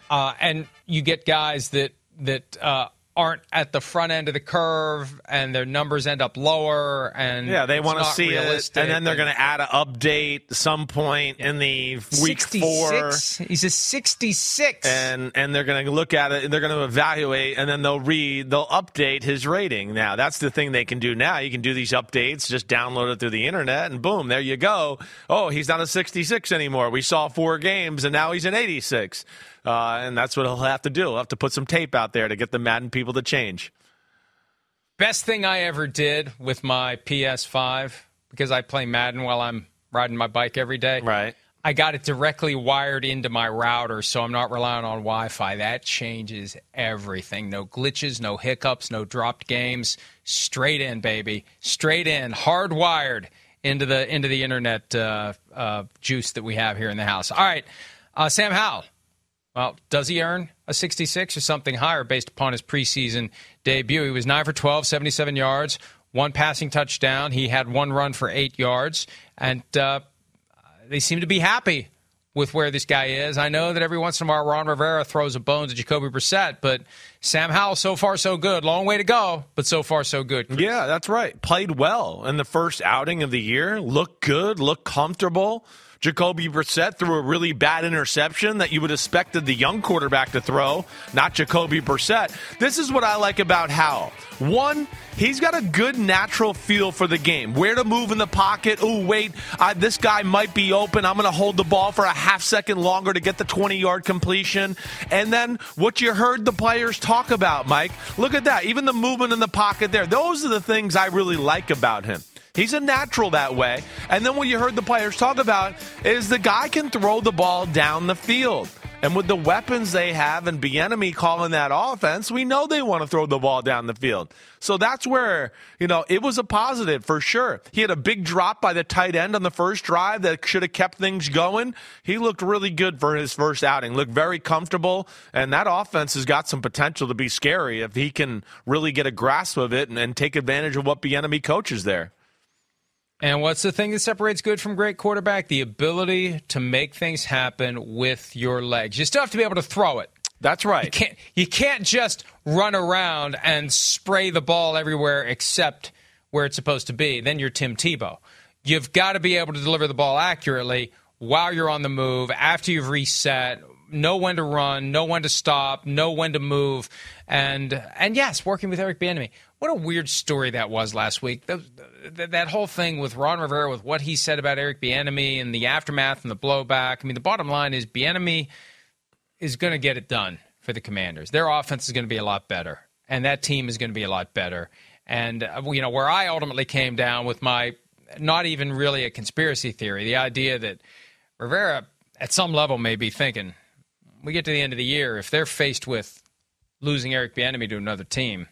Speaker 2: uh, and you get guys that that uh, aren't at the front end of the curve and their numbers end up lower and
Speaker 4: yeah they want to see
Speaker 2: realistic.
Speaker 4: it and then they're going to add an update some point yeah. in the week
Speaker 2: 66?
Speaker 4: four
Speaker 2: he's a 66
Speaker 4: and and they're going to look at it and they're going to evaluate and then they'll read they'll update his rating now that's the thing they can do now you can do these updates just download it through the internet and boom there you go oh he's not a 66 anymore we saw four games and now he's an 86 uh, and that's what he'll have to do. He'll have to put some tape out there to get the Madden people to change.
Speaker 2: Best thing I ever did with my PS5 because I play Madden while I'm riding my bike every day.
Speaker 4: Right.
Speaker 2: I got it directly wired into my router, so I'm not relying on Wi-Fi. That changes everything. No glitches, no hiccups, no dropped games. Straight in, baby. Straight in, hardwired into the into the internet uh, uh, juice that we have here in the house. All right, uh, Sam Howell well, does he earn a 66 or something higher based upon his preseason debut? He was 9 for 12, 77 yards, one passing touchdown. He had one run for eight yards, and uh, they seem to be happy with where this guy is. I know that every once in a while Ron Rivera throws a bone to Jacoby Brissett, but Sam Howell, so far so good. Long way to go, but so far so good. Chris.
Speaker 4: Yeah, that's right. Played well in the first outing of the year. Looked good, looked comfortable. Jacoby Brissett threw a really bad interception that you would expected the young quarterback to throw, not Jacoby Brissett. This is what I like about Howell. One, he's got a good natural feel for the game. Where to move in the pocket. Oh, wait, I, this guy might be open. I'm going to hold the ball for a half second longer to get the 20 yard completion. And then what you heard the players talk about, Mike. Look at that. Even the movement in the pocket there. Those are the things I really like about him. He's a natural that way. And then what you heard the players talk about is the guy can throw the ball down the field. And with the weapons they have and Bieniemy calling that offense, we know they want to throw the ball down the field. So that's where, you know, it was a positive for sure. He had a big drop by the tight end on the first drive that should have kept things going. He looked really good for his first outing, looked very comfortable. And that offense has got some potential to be scary if he can really get a grasp of it and, and take advantage of what Bieniemy coaches there.
Speaker 2: And what's the thing that separates good from great quarterback? The ability to make things happen with your legs. You still have to be able to throw it.
Speaker 4: That's right.
Speaker 2: You can't you can't just run around and spray the ball everywhere except where it's supposed to be. Then you're Tim Tebow. You've got to be able to deliver the ball accurately while you're on the move, after you've reset, know when to run, know when to stop, know when to move, and and yes, working with Eric Bieniemy. What a weird story that was last week. That whole thing with Ron Rivera, with what he said about Eric Bieniemy and the aftermath and the blowback. I mean, the bottom line is Bieniemy is going to get it done for the Commanders. Their offense is going to be a lot better, and that team is going to be a lot better. And uh, you know where I ultimately came down with my not even really a conspiracy theory, the idea that Rivera at some level may be thinking, we get to the end of the year, if they're faced with losing Eric Bieniemy to another team,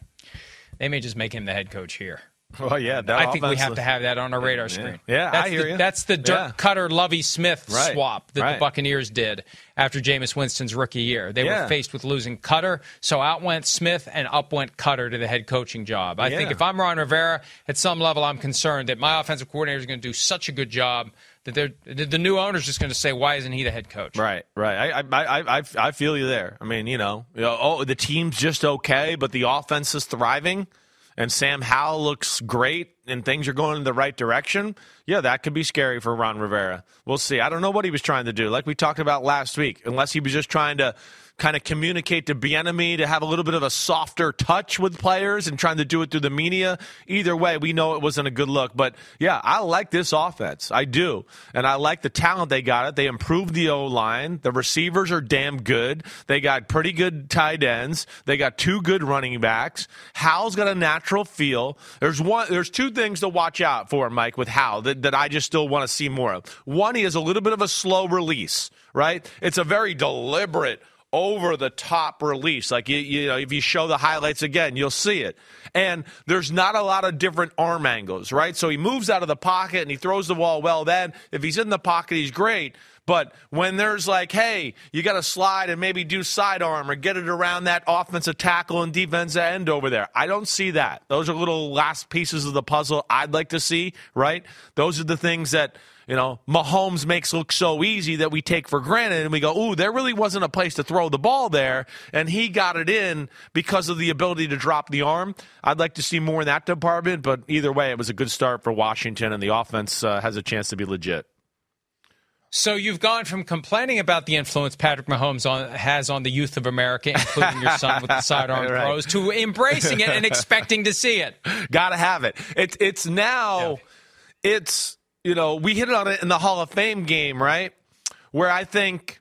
Speaker 2: they may just make him the head coach here.
Speaker 4: Well, yeah, that
Speaker 2: I think we have to have that on our radar screen.
Speaker 4: Yeah, I
Speaker 2: that's
Speaker 4: hear
Speaker 2: the,
Speaker 4: you.
Speaker 2: That's the Dirk
Speaker 4: Yeah.
Speaker 2: Koetter Lovie Smith
Speaker 4: Right,
Speaker 2: swap that the. Buccaneers did after Jameis Winston's rookie year. They
Speaker 4: Yeah.
Speaker 2: were faced with losing Koetter, so out went Smith and up went Koetter to the head coaching job. I think if I'm Ron Rivera, at some level, I'm concerned that my offensive coordinator is going to do such a good job that they're, the new owner's just going to say, "Why isn't he the head coach?"
Speaker 4: Right, right. I, I, I, I, I feel you there. I mean, you know, you know, oh, the team's just okay, but the offense is thriving, and Sam Howell looks great, and things are going in the right direction. Yeah, that could be scary for Ron Rivera. We'll see. I don't know what he was trying to do, like we talked about last week, unless he was just trying to kind of communicate to Bieniemy to have a little bit of a softer touch with players and trying to do it through the media. Either way, we know it wasn't a good look. But yeah, I like this offense. I do. And I like the talent they got it. They improved the O line. The receivers are damn good. They got pretty good tight ends. They got two good running backs. Howell's got a natural feel. There's one there's two things to watch out for, Mike, with Hal that, that I just still want to see more of. One, he has a little bit of a slow release, right? It's a very deliberate over the top release. Like you, you know, if you show the highlights again, you'll see it. And there's not a lot of different arm angles, right? So he moves out of the pocket and he throws the ball well. Then if he's in the pocket, he's great. But when there's like, hey, you got to slide and maybe do sidearm or get it around that offensive tackle and defensive end over there, I don't see that. Those are little last pieces of the puzzle I'd like to see, right? Those are the things that you know, Mahomes makes look so easy that we take for granted and we go, ooh, there really wasn't a place to throw the ball there. And he got it in because of the ability to drop the arm. I'd like to see more in that department, but either way, it was a good start for Washington and the offense uh, has a chance to be legit.
Speaker 2: So you've gone from complaining about the influence Patrick Mahomes on, has on the youth of America, including your son with the sidearm
Speaker 4: Right.
Speaker 2: throws, to embracing it and expecting to see it.
Speaker 4: Gotta have it. It's it's now it's you know, we hit it on it in the Hall of Fame game, right? Where I think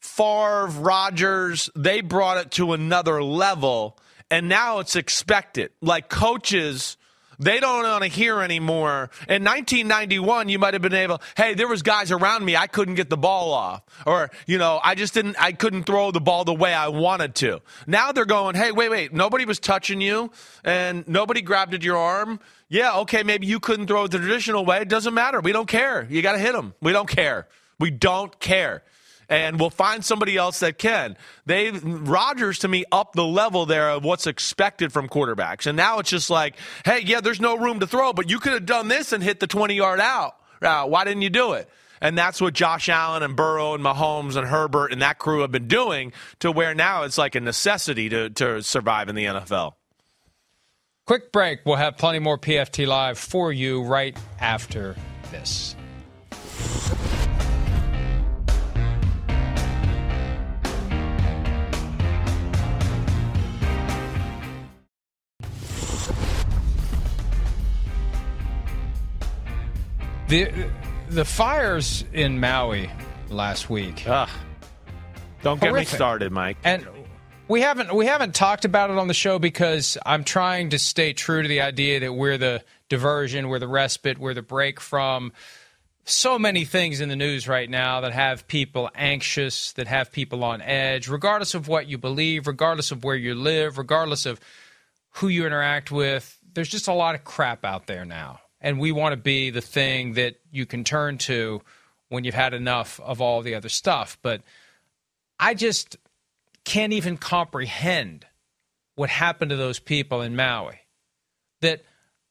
Speaker 4: Favre, Rodgers, they brought it to another level, and now it's expected. Like coaches, they don't want to hear anymore. In 1991, you might have been able, hey, there was guys around me, I couldn't get the ball off, or you know, I just didn't, I couldn't throw the ball the way I wanted to. Now they're going, hey, wait, wait, nobody was touching you, and nobody grabbed at your arm. Yeah, okay, maybe you couldn't throw it the traditional way. It doesn't matter. We don't care. You got to hit them. We don't care. We don't care. And we'll find somebody else that can. They Rodgers to me up the level there of what's expected from quarterbacks. And now it's just like, hey, yeah, there's no room to throw, but you could have done this and hit the 20 yard out. Uh, why didn't you do it? And that's what Josh Allen and Burrow and Mahomes and Herbert and that crew have been doing to where now it's like a necessity to, to survive in the NFL.
Speaker 2: Quick break. We'll have plenty more PFT Live for you right after this. The the fires in Maui last week.
Speaker 4: Ugh. Don't get me started, Mike.
Speaker 2: And we haven't we haven't talked about it on the show because I'm trying to stay true to the idea that we're the diversion, we're the respite, we're the break from so many things in the news right now that have people anxious, that have people on edge, regardless of what you believe, regardless of where you live, regardless of who you interact with. There's just a lot of crap out there now. And we want to be the thing that you can turn to when you've had enough of all the other stuff. But I just can't even comprehend what happened to those people in Maui. That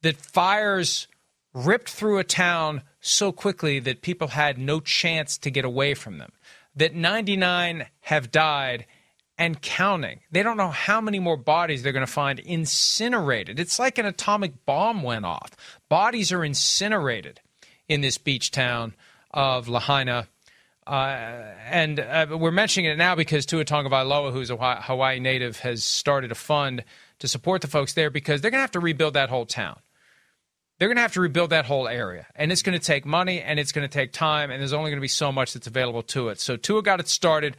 Speaker 2: that fires ripped through a town so quickly that people had no chance to get away from them. That 99 have died and counting. They don't know how many more bodies they're going to find incinerated. It's like an atomic bomb went off. Bodies are incinerated in this beach town of Lahaina. Uh, and uh, we're mentioning it now because Tua Tagovailoa, who's a Hawaii native, has started a fund to support the folks there because they're going to have to rebuild that whole town. They're going to have to rebuild that whole area, and it's going to take money and it's going to take time, and there's only going to be so much that's available to it. So Tua got it started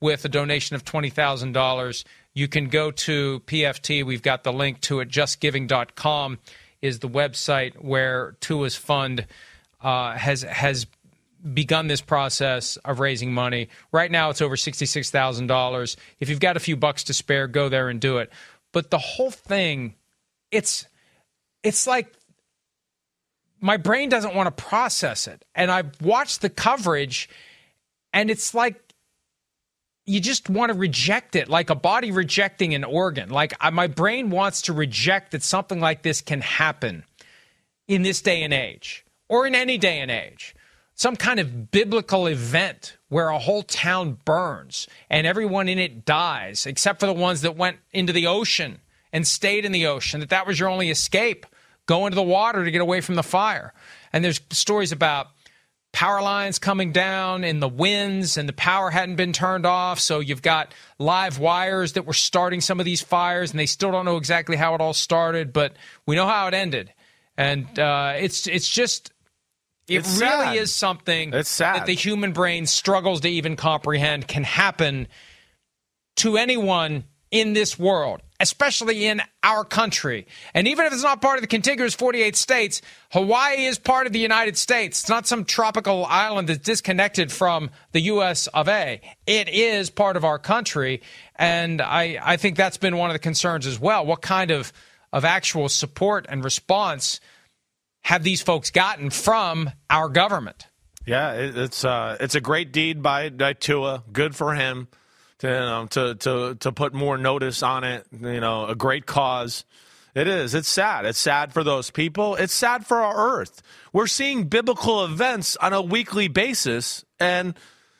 Speaker 2: with a donation of twenty thousand dollars. You can go to PFT. We've got the link to it. JustGiving.com is the website where Tua's fund uh, has has begun this process of raising money. Right now, it's over sixty-six thousand dollars. If you've got a few bucks to spare, go there and do it. But the whole thing, it's it's like my brain doesn't want to process it. And I've watched the coverage, and it's like you just want to reject it, like a body rejecting an organ. Like I, my brain wants to reject that something like this can happen in this day and age, or in any day and age. Some kind of biblical event where a whole town burns and everyone in it dies, except for the ones that went into the ocean and stayed in the ocean, that that was your only escape, go into the water to get away from the fire. And there's stories about power lines coming down in the winds and the power hadn't been turned off. So you've got live wires that were starting some of these fires and they still don't know exactly how it all started, but we know how it ended. And uh, it's it's just it
Speaker 4: It's
Speaker 2: really
Speaker 4: sad.
Speaker 2: is something that the human brain struggles to even comprehend can happen to anyone in this world, especially in our country. And even if it's not part of the contiguous 48 states, Hawaii is part of the United States. It's not some tropical island that's disconnected from the U.S. of A. It is part of our country. And I, I think that's been one of the concerns as well. What kind of, of actual support and response have these folks gotten from our government?
Speaker 4: Yeah, it's uh, it's a great deed by, by Tua. Good for him to, know, to to to put more notice on it. You know, a great cause. It is. It's sad. It's sad for those people. It's sad for our earth. We're seeing biblical events on a weekly basis, and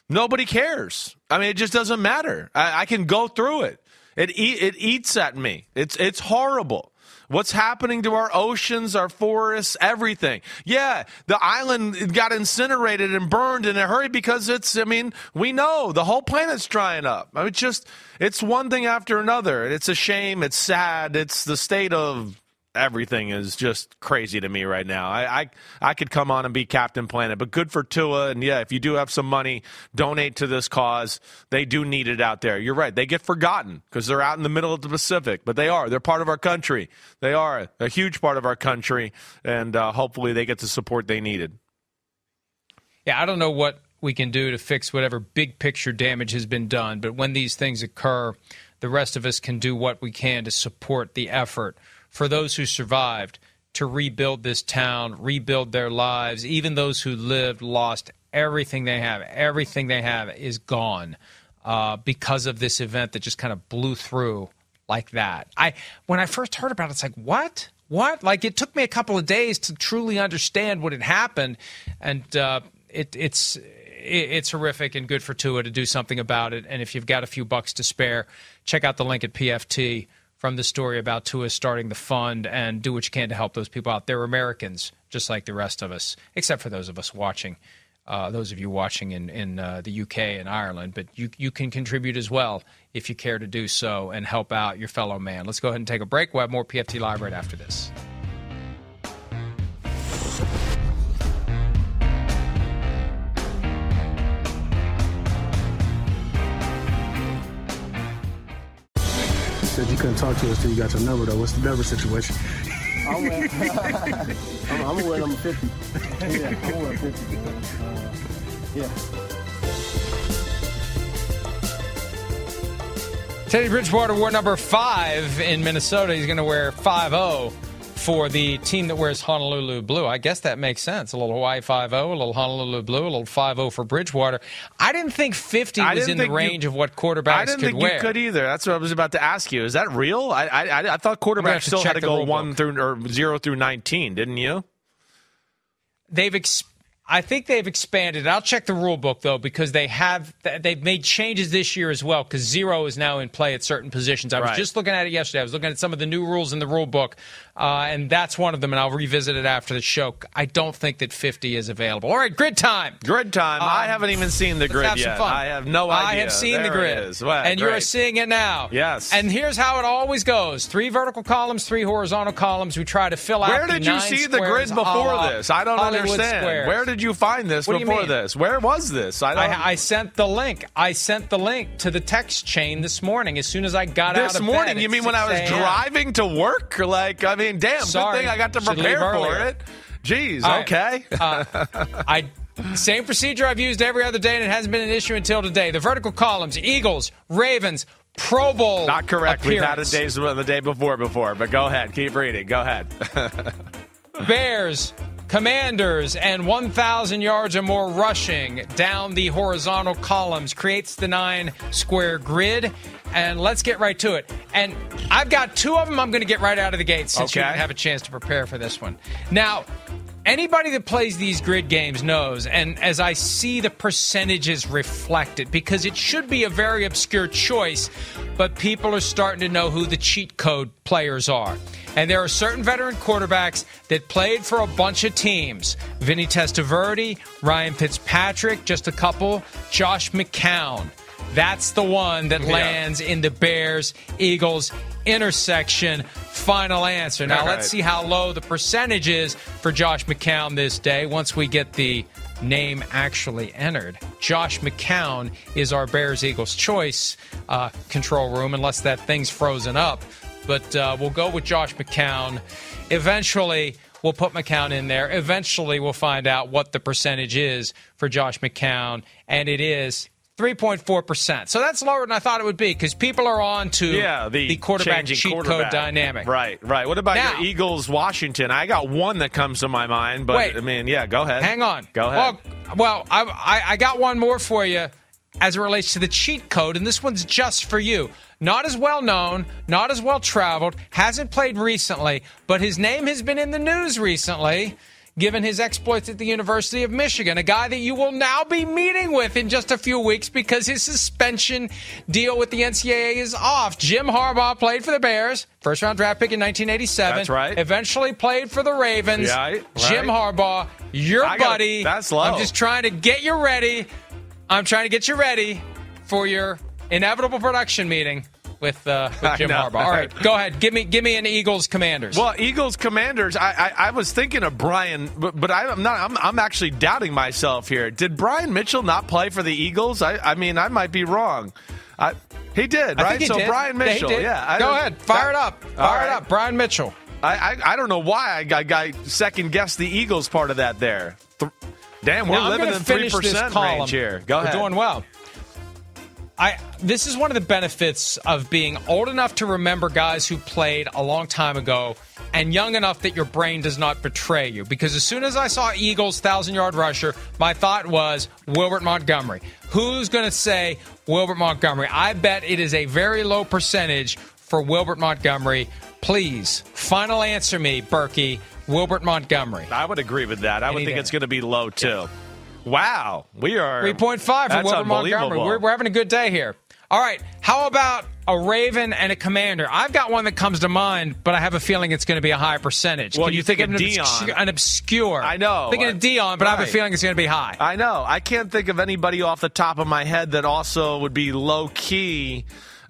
Speaker 4: nobody cares. I mean, it just doesn't matter. I, I can go through it. It it eats at me. It's it's horrible. What's happening to our oceans, our forests, everything? Yeah, the island got incinerated and burned in a hurry because it's. I mean, we know the whole planet's drying up. I mean, it's just it's one thing after another. It's a shame. It's sad. It's the state of everything is just crazy to me right now. I, I I could come on and be Captain Planet, but good for Tua. And yeah, if you do have some money, donate to this cause. They do need it out there. You're right. They get forgotten because they're out in the middle of the Pacific, but they are. They're part of our country. They are a huge part of our country, and uh, hopefully they get the support they needed.
Speaker 2: Yeah, I don't know what we can do to fix whatever big picture damage has been done, but when these things occur, the rest of us can do what we can to support the effort for those who survived to rebuild this town, rebuild their lives. Even those who lived lost everything they have. Everything they have is gone uh, because of this event that just kind of blew through like that. I when I first heard about it, it's like what. What? Like it took me a couple of days to truly understand what had happened, and uh, it, it's it, it's horrific and good for Tua to do something about it. And if you've got a few bucks to spare, check out the link at PFT from the story about Tua starting the fund and do what you can to help those people out. They're Americans, just like the rest of us, except for those of us watching, uh, those of you watching in, in uh, the UK and Ireland. But you, you can contribute as well if you care to do so and help out your fellow man. Let's go ahead and take a break. We'll have more PFT Live right after this.
Speaker 11: Said you couldn't talk to us till you got your number though. What's the number situation?
Speaker 12: I'm wearing, I'm, I'm wearing number 50. Yeah, I'm wearing 50. Uh, yeah.
Speaker 2: Teddy Bridgewater wore number five in Minnesota. He's going to wear 5 0 for the team that wears Honolulu blue. I guess that makes sense. A little Hawaii 5 0, a little Honolulu blue, a little 5 0 for Bridgewater. I didn't think 50
Speaker 4: I
Speaker 2: was in the
Speaker 4: think you-
Speaker 2: range of what quarterbacks
Speaker 4: I didn't
Speaker 2: could
Speaker 4: think
Speaker 2: wear.
Speaker 4: you could either. That's what I was about to ask you. Is that real? I I, I thought quarterbacks still had to go
Speaker 2: rule
Speaker 4: one through or zero through nineteen, didn't you?
Speaker 2: they've ex- I think they've expanded. I'll check the rule book though because they have they've made changes this year as well because zero is now in play at certain positions. I was
Speaker 4: Right.
Speaker 2: just looking at it yesterday. I was looking at some of the new rules in the rule book, uh, and that's one of them. And I'll revisit it after the show. I don't think that 50 is available. All right, grid time.
Speaker 4: Grid time. I
Speaker 2: Um,
Speaker 4: haven't even seen the grid
Speaker 2: have some
Speaker 4: yet.
Speaker 2: fun.
Speaker 4: I have no idea.
Speaker 2: I have seen the grid,
Speaker 4: it is. Well,
Speaker 2: and you are seeing it now.
Speaker 4: Yes.
Speaker 2: And here's how it always goes: three vertical columns, three horizontal columns. We try to fill out.
Speaker 4: Where did you see the grid before this? I don't
Speaker 2: Hollywood
Speaker 4: understand.
Speaker 2: Squares.
Speaker 4: Where did you find this
Speaker 2: What
Speaker 4: before this? Where was this? I don't.
Speaker 2: I, I sent the link. I sent the link to the text chain this morning as soon as I got out of bed.
Speaker 4: this morning,
Speaker 2: bed
Speaker 4: you mean when I was driving to work? Like, I mean, damn,
Speaker 2: Sorry.
Speaker 4: good thing I got to
Speaker 2: Should
Speaker 4: prepare for it. Jeez,
Speaker 2: All right.
Speaker 4: okay.
Speaker 2: Uh, I same procedure I've used every other day, and it hasn't been an issue until today. The vertical columns: Eagles, Ravens, Pro Bowl.
Speaker 4: Not correct. We've had a days the day before before, but go ahead, keep reading. Go ahead.
Speaker 2: Bears, Commanders and 1,000 yards or more rushing down the horizontal columns creates the nine square grid. And let's get right to it. And I've got two of them I'm going to get right out of the gate since you
Speaker 4: Okay.
Speaker 2: didn't have a chance to prepare for this one. Now, anybody that plays these grid games knows, and as I see the percentages reflected, because it should be a very obscure choice, but people are starting to know who the cheat code players are. And there are certain veteran quarterbacks that played for a bunch of teams. Vinny Testaverde, Ryan Fitzpatrick, just a couple, Josh McCown. That's the one that
Speaker 4: Yeah.
Speaker 2: lands in the Bears Eagles intersection. Final answer. Now
Speaker 4: All
Speaker 2: let's
Speaker 4: right.
Speaker 2: see how low the percentage is for Josh McCown this day once we get the name actually entered. Josh McCown is our Bears Eagles choice uh, control room, unless that thing's frozen up. But uh, we'll go with Josh McCown. Eventually, we'll put McCown in there. Eventually, we'll find out what the percentage is for Josh McCown, and it is 3.4%. So that's lower than I thought it would be because people are on to
Speaker 4: Yeah, the,
Speaker 2: the
Speaker 4: quarterback
Speaker 2: cheat
Speaker 4: quarterback.
Speaker 2: code dynamic.
Speaker 4: Right, right. What about
Speaker 2: Now-
Speaker 4: your Eagles, Washington? I got one that comes to my mind, but
Speaker 2: Wait.
Speaker 4: I mean, yeah, go ahead.
Speaker 2: Hang on.
Speaker 4: Go ahead.
Speaker 2: Well, well I, I, I got one more for you as it relates to the cheat code, and this one's just for you. Not as well known, not as well traveled, hasn't played recently, but his name has been in the news recently. Given his exploits at the University of Michigan, a guy that you will now be meeting with in just a few weeks because his suspension deal with the NCAA is off. Jim Harbaugh played for the Bears, first round draft pick in 1987.
Speaker 4: That's right.
Speaker 2: Eventually played for the Ravens.
Speaker 4: Yeah, right.
Speaker 2: Jim Harbaugh, your
Speaker 4: gotta-
Speaker 2: buddy.
Speaker 4: that's low.
Speaker 2: I'm just trying to get you ready. I'm trying to get you ready for your inevitable production meeting with, uh, with Jim. Harbaugh. All right, go ahead. Give me give me an Eagles Commanders.
Speaker 4: Well, Eagles Commanders. I, I, I was thinking of Brian, but, but I, I'm not. I'm, I'm actually doubting myself here. Did Brian Mitchell not play for the Eagles? I, I mean, I might be wrong. I, he did, right?
Speaker 2: he
Speaker 4: so
Speaker 2: did.
Speaker 4: Brian Mitchell, yeah. I
Speaker 2: go ahead, fire
Speaker 4: that-
Speaker 2: it up, fire it up, Brian Mitchell.
Speaker 4: I, I, I don't know why I, I, I second guessed the Eagles part of that there. Th- Damn, we're
Speaker 2: Now,
Speaker 4: living in three percent
Speaker 2: column.
Speaker 4: range here. Go
Speaker 2: We're
Speaker 4: ahead.
Speaker 2: doing well. I this is one of the benefits of being old enough to remember guys who played a long time ago and young enough that your brain does not betray you. Because as soon as I saw Eagles thousand yard rusher, my thought was Wilbert Montgomery. Who's going to say Wilbert Montgomery? I bet it is a very low percentage for Wilbert Montgomery. Please, final answer me, Berkey. Wilbert Montgomery.
Speaker 4: I would agree with that. I would think
Speaker 2: day.
Speaker 4: it's going to be low too. Wow, we are
Speaker 2: 3.5 for
Speaker 4: That's
Speaker 2: Montgomery. We're, we're having a good day here. All right. How about a Raven and a Commander? I've got one that comes to mind, but I have a feeling it's going to be a high percentage.
Speaker 4: Well,
Speaker 2: Can
Speaker 4: you think
Speaker 2: give
Speaker 4: of
Speaker 2: an
Speaker 4: Deion.
Speaker 2: obscure- An obscure.
Speaker 4: I know.
Speaker 2: Thinking of Deion, but I have a feeling it's going to be high.
Speaker 4: I know. I can't think of anybody off the top of my head that also would be low key.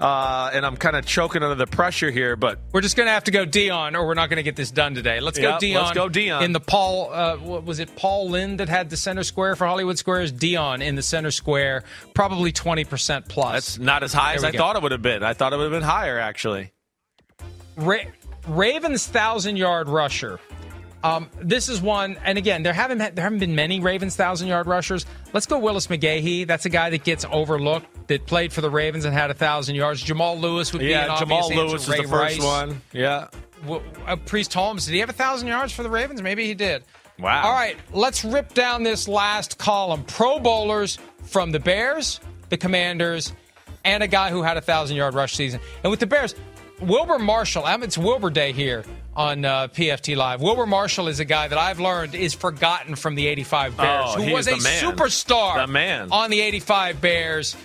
Speaker 4: Uh, and I'm kind of choking under the pressure here, but
Speaker 2: We're just going to have to go Deion, or we're not going to get this done today. Let's go Deion.
Speaker 4: let's go Deion.
Speaker 2: In the Paul, uh, what was it Paul Lynde that had the center square for Hollywood Squares? Deion in the center square, probably 20% plus.
Speaker 4: that's not as high
Speaker 2: There
Speaker 4: as I
Speaker 2: go.
Speaker 4: thought it would have been. I thought it would have been higher, actually.
Speaker 2: Ra- Ravens thousand yard rusher. Um, this is one, and again, there haven't there haven't been many Ravens thousand yard rushers. Let's go Willis McGahee. That's a guy that gets overlooked. That played for the Ravens and had a thousand yards. Jamal Lewis would be an
Speaker 4: Yeah,
Speaker 2: obvious
Speaker 4: Jamal
Speaker 2: answer.
Speaker 4: Lewis was
Speaker 2: Ray
Speaker 4: the first
Speaker 2: Rice.
Speaker 4: one. Yeah.
Speaker 2: W- uh, Priest Holmes. Did he have a thousand yards for the Ravens? Maybe he did.
Speaker 4: Wow.
Speaker 2: All right, let's rip down this last column. Pro bowlers from the Bears, the Commanders, and a guy who had a thousand yard rush season. And with the Bears, Wilber Marshall. It's Wilbur Day here on uh, PFT Live. Wilber Marshall is a guy that I've learned is forgotten from the '85 Bears,
Speaker 4: Oh,
Speaker 2: who was a
Speaker 4: man.
Speaker 2: superstar.
Speaker 4: The man.
Speaker 2: on the '85 Bears.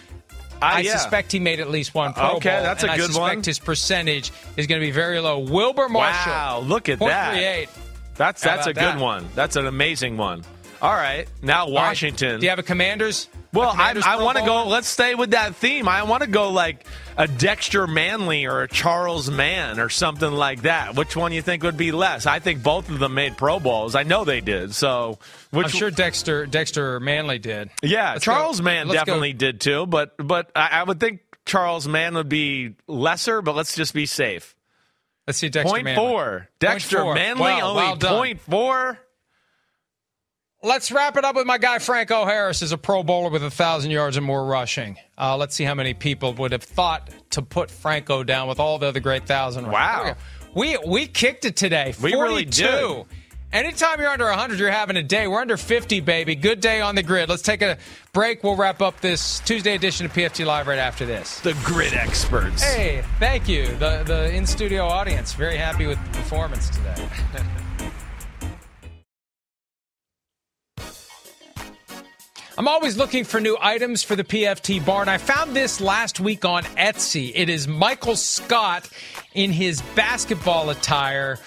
Speaker 4: Ah,
Speaker 2: I
Speaker 4: yeah.
Speaker 2: suspect he made at least one Pro
Speaker 4: Okay,
Speaker 2: Bowl,
Speaker 4: that's a good
Speaker 2: I suspect
Speaker 4: one.
Speaker 2: his percentage is going to be very low. Wilber Marshall.
Speaker 4: Wow, look at that. That's that's a good
Speaker 2: that?
Speaker 4: one. That's an amazing one. All right, now
Speaker 2: All right,
Speaker 4: Washington.
Speaker 2: Do you have a Commanders?
Speaker 4: Well,
Speaker 2: a
Speaker 4: I,
Speaker 2: Commanders
Speaker 4: I
Speaker 2: Pro
Speaker 4: want to go. Let's stay with that theme. I want to go like a Dexter Manley or a Charles Mann or something like that. Which one you think would be less? I think both of them made Pro Bowls. I know they did. So, which
Speaker 2: I'm sure Dexter Dexter Manley did.
Speaker 4: Yeah,
Speaker 2: Let's
Speaker 4: Charles
Speaker 2: go-
Speaker 4: Mann
Speaker 2: let's go-
Speaker 4: definitely did too. But but I, I would think Charles Mann would be lesser. But let's just be safe.
Speaker 2: Let's see Dexter
Speaker 4: Point
Speaker 2: Manley.
Speaker 4: four. Dexter
Speaker 2: four.
Speaker 4: Manley
Speaker 2: Well,
Speaker 4: only
Speaker 2: well
Speaker 4: point four.
Speaker 2: Let's wrap it up with my guy Franco Harris is a Pro Bowler with a thousand yards and more rushing. Uh, let's see how many people would have thought to put Franco down with all the other great thousand.
Speaker 4: Wow.
Speaker 2: We we kicked it today.
Speaker 4: We really
Speaker 2: 42.
Speaker 4: did.
Speaker 2: Anytime you're under 100, you're having a day. We're under 50, baby. Good day on the grid. Let's take a break. We'll wrap up this Tuesday edition of PFT Live right after this.
Speaker 4: The grid experts.
Speaker 2: Hey, thank you. The the in studio audience very happy with the performance today. I'm always looking for new items for the PFT barn. I found this last week on Etsy. It is Michael Scott in his basketball attire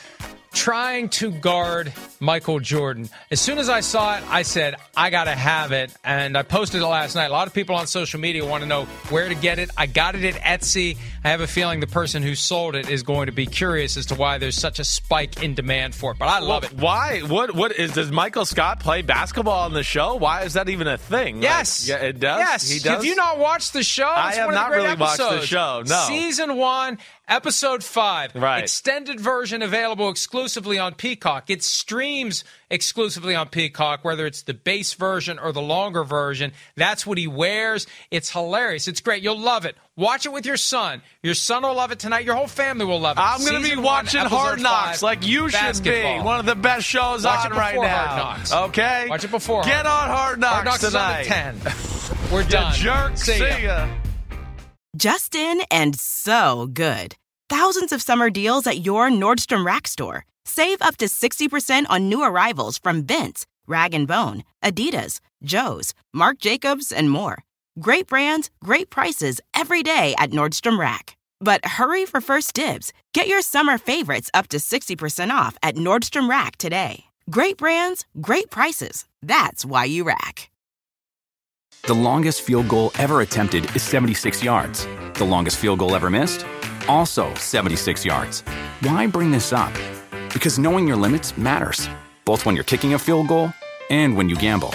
Speaker 2: trying to guard Michael Jordan. As soon as I saw it, I said, I got to have it. And I posted it last night. A lot of people on social media want to know where to get it. I got it at Etsy. I have a feeling the person who sold it is going to be curious as to why there's such a spike in demand for it. But I love it.
Speaker 4: Why? What? What is? Does Michael Scott play basketball on the show? Why is that even a thing? Like,
Speaker 2: Yes.
Speaker 4: yeah, it does.
Speaker 2: Yes.
Speaker 4: he does.
Speaker 2: Have you not watched the show?
Speaker 4: I have
Speaker 2: one of the
Speaker 4: not really watched the show, no.
Speaker 2: Season one, episode five.
Speaker 4: Right.
Speaker 2: Extended version available exclusively on Peacock. It streams exclusively on Peacock, whether it's the base version or the longer version. That's what he wears. It's hilarious. It's great. You'll love it. Watch it with your son. Your son will love it tonight. Your whole family will love it.
Speaker 4: I'm going to be
Speaker 2: Season one,
Speaker 4: watching Hard Knocks
Speaker 2: five,
Speaker 4: like you should be. One of the best shows
Speaker 2: Watch
Speaker 4: on right now.
Speaker 2: Hard Knocks.
Speaker 4: Okay.
Speaker 2: Watch it before.
Speaker 4: Get on Hard Knocks,
Speaker 2: Hard Knocks
Speaker 4: tonight.
Speaker 2: is on 10. We're
Speaker 4: You
Speaker 2: done.
Speaker 4: jerk.
Speaker 2: See
Speaker 4: See
Speaker 2: ya.
Speaker 4: ya.
Speaker 13: Just in and so good. Thousands of summer deals at your Nordstrom Rack store. Save up to 60% on new arrivals from Vince, Rag & Bone, Adidas, Joe's, Marc Jacobs, and more. Great brands, great prices every day at Nordstrom Rack. But hurry for first dibs. Get your summer favorites up to 60% off at Nordstrom Rack today. Great brands, great prices. That's why you rack.
Speaker 14: The longest field goal ever attempted is 76 yards. The longest field goal ever missed? Also 76 yards. Why bring this up? Because knowing your limits matters, both when you're kicking a field goal and when you gamble.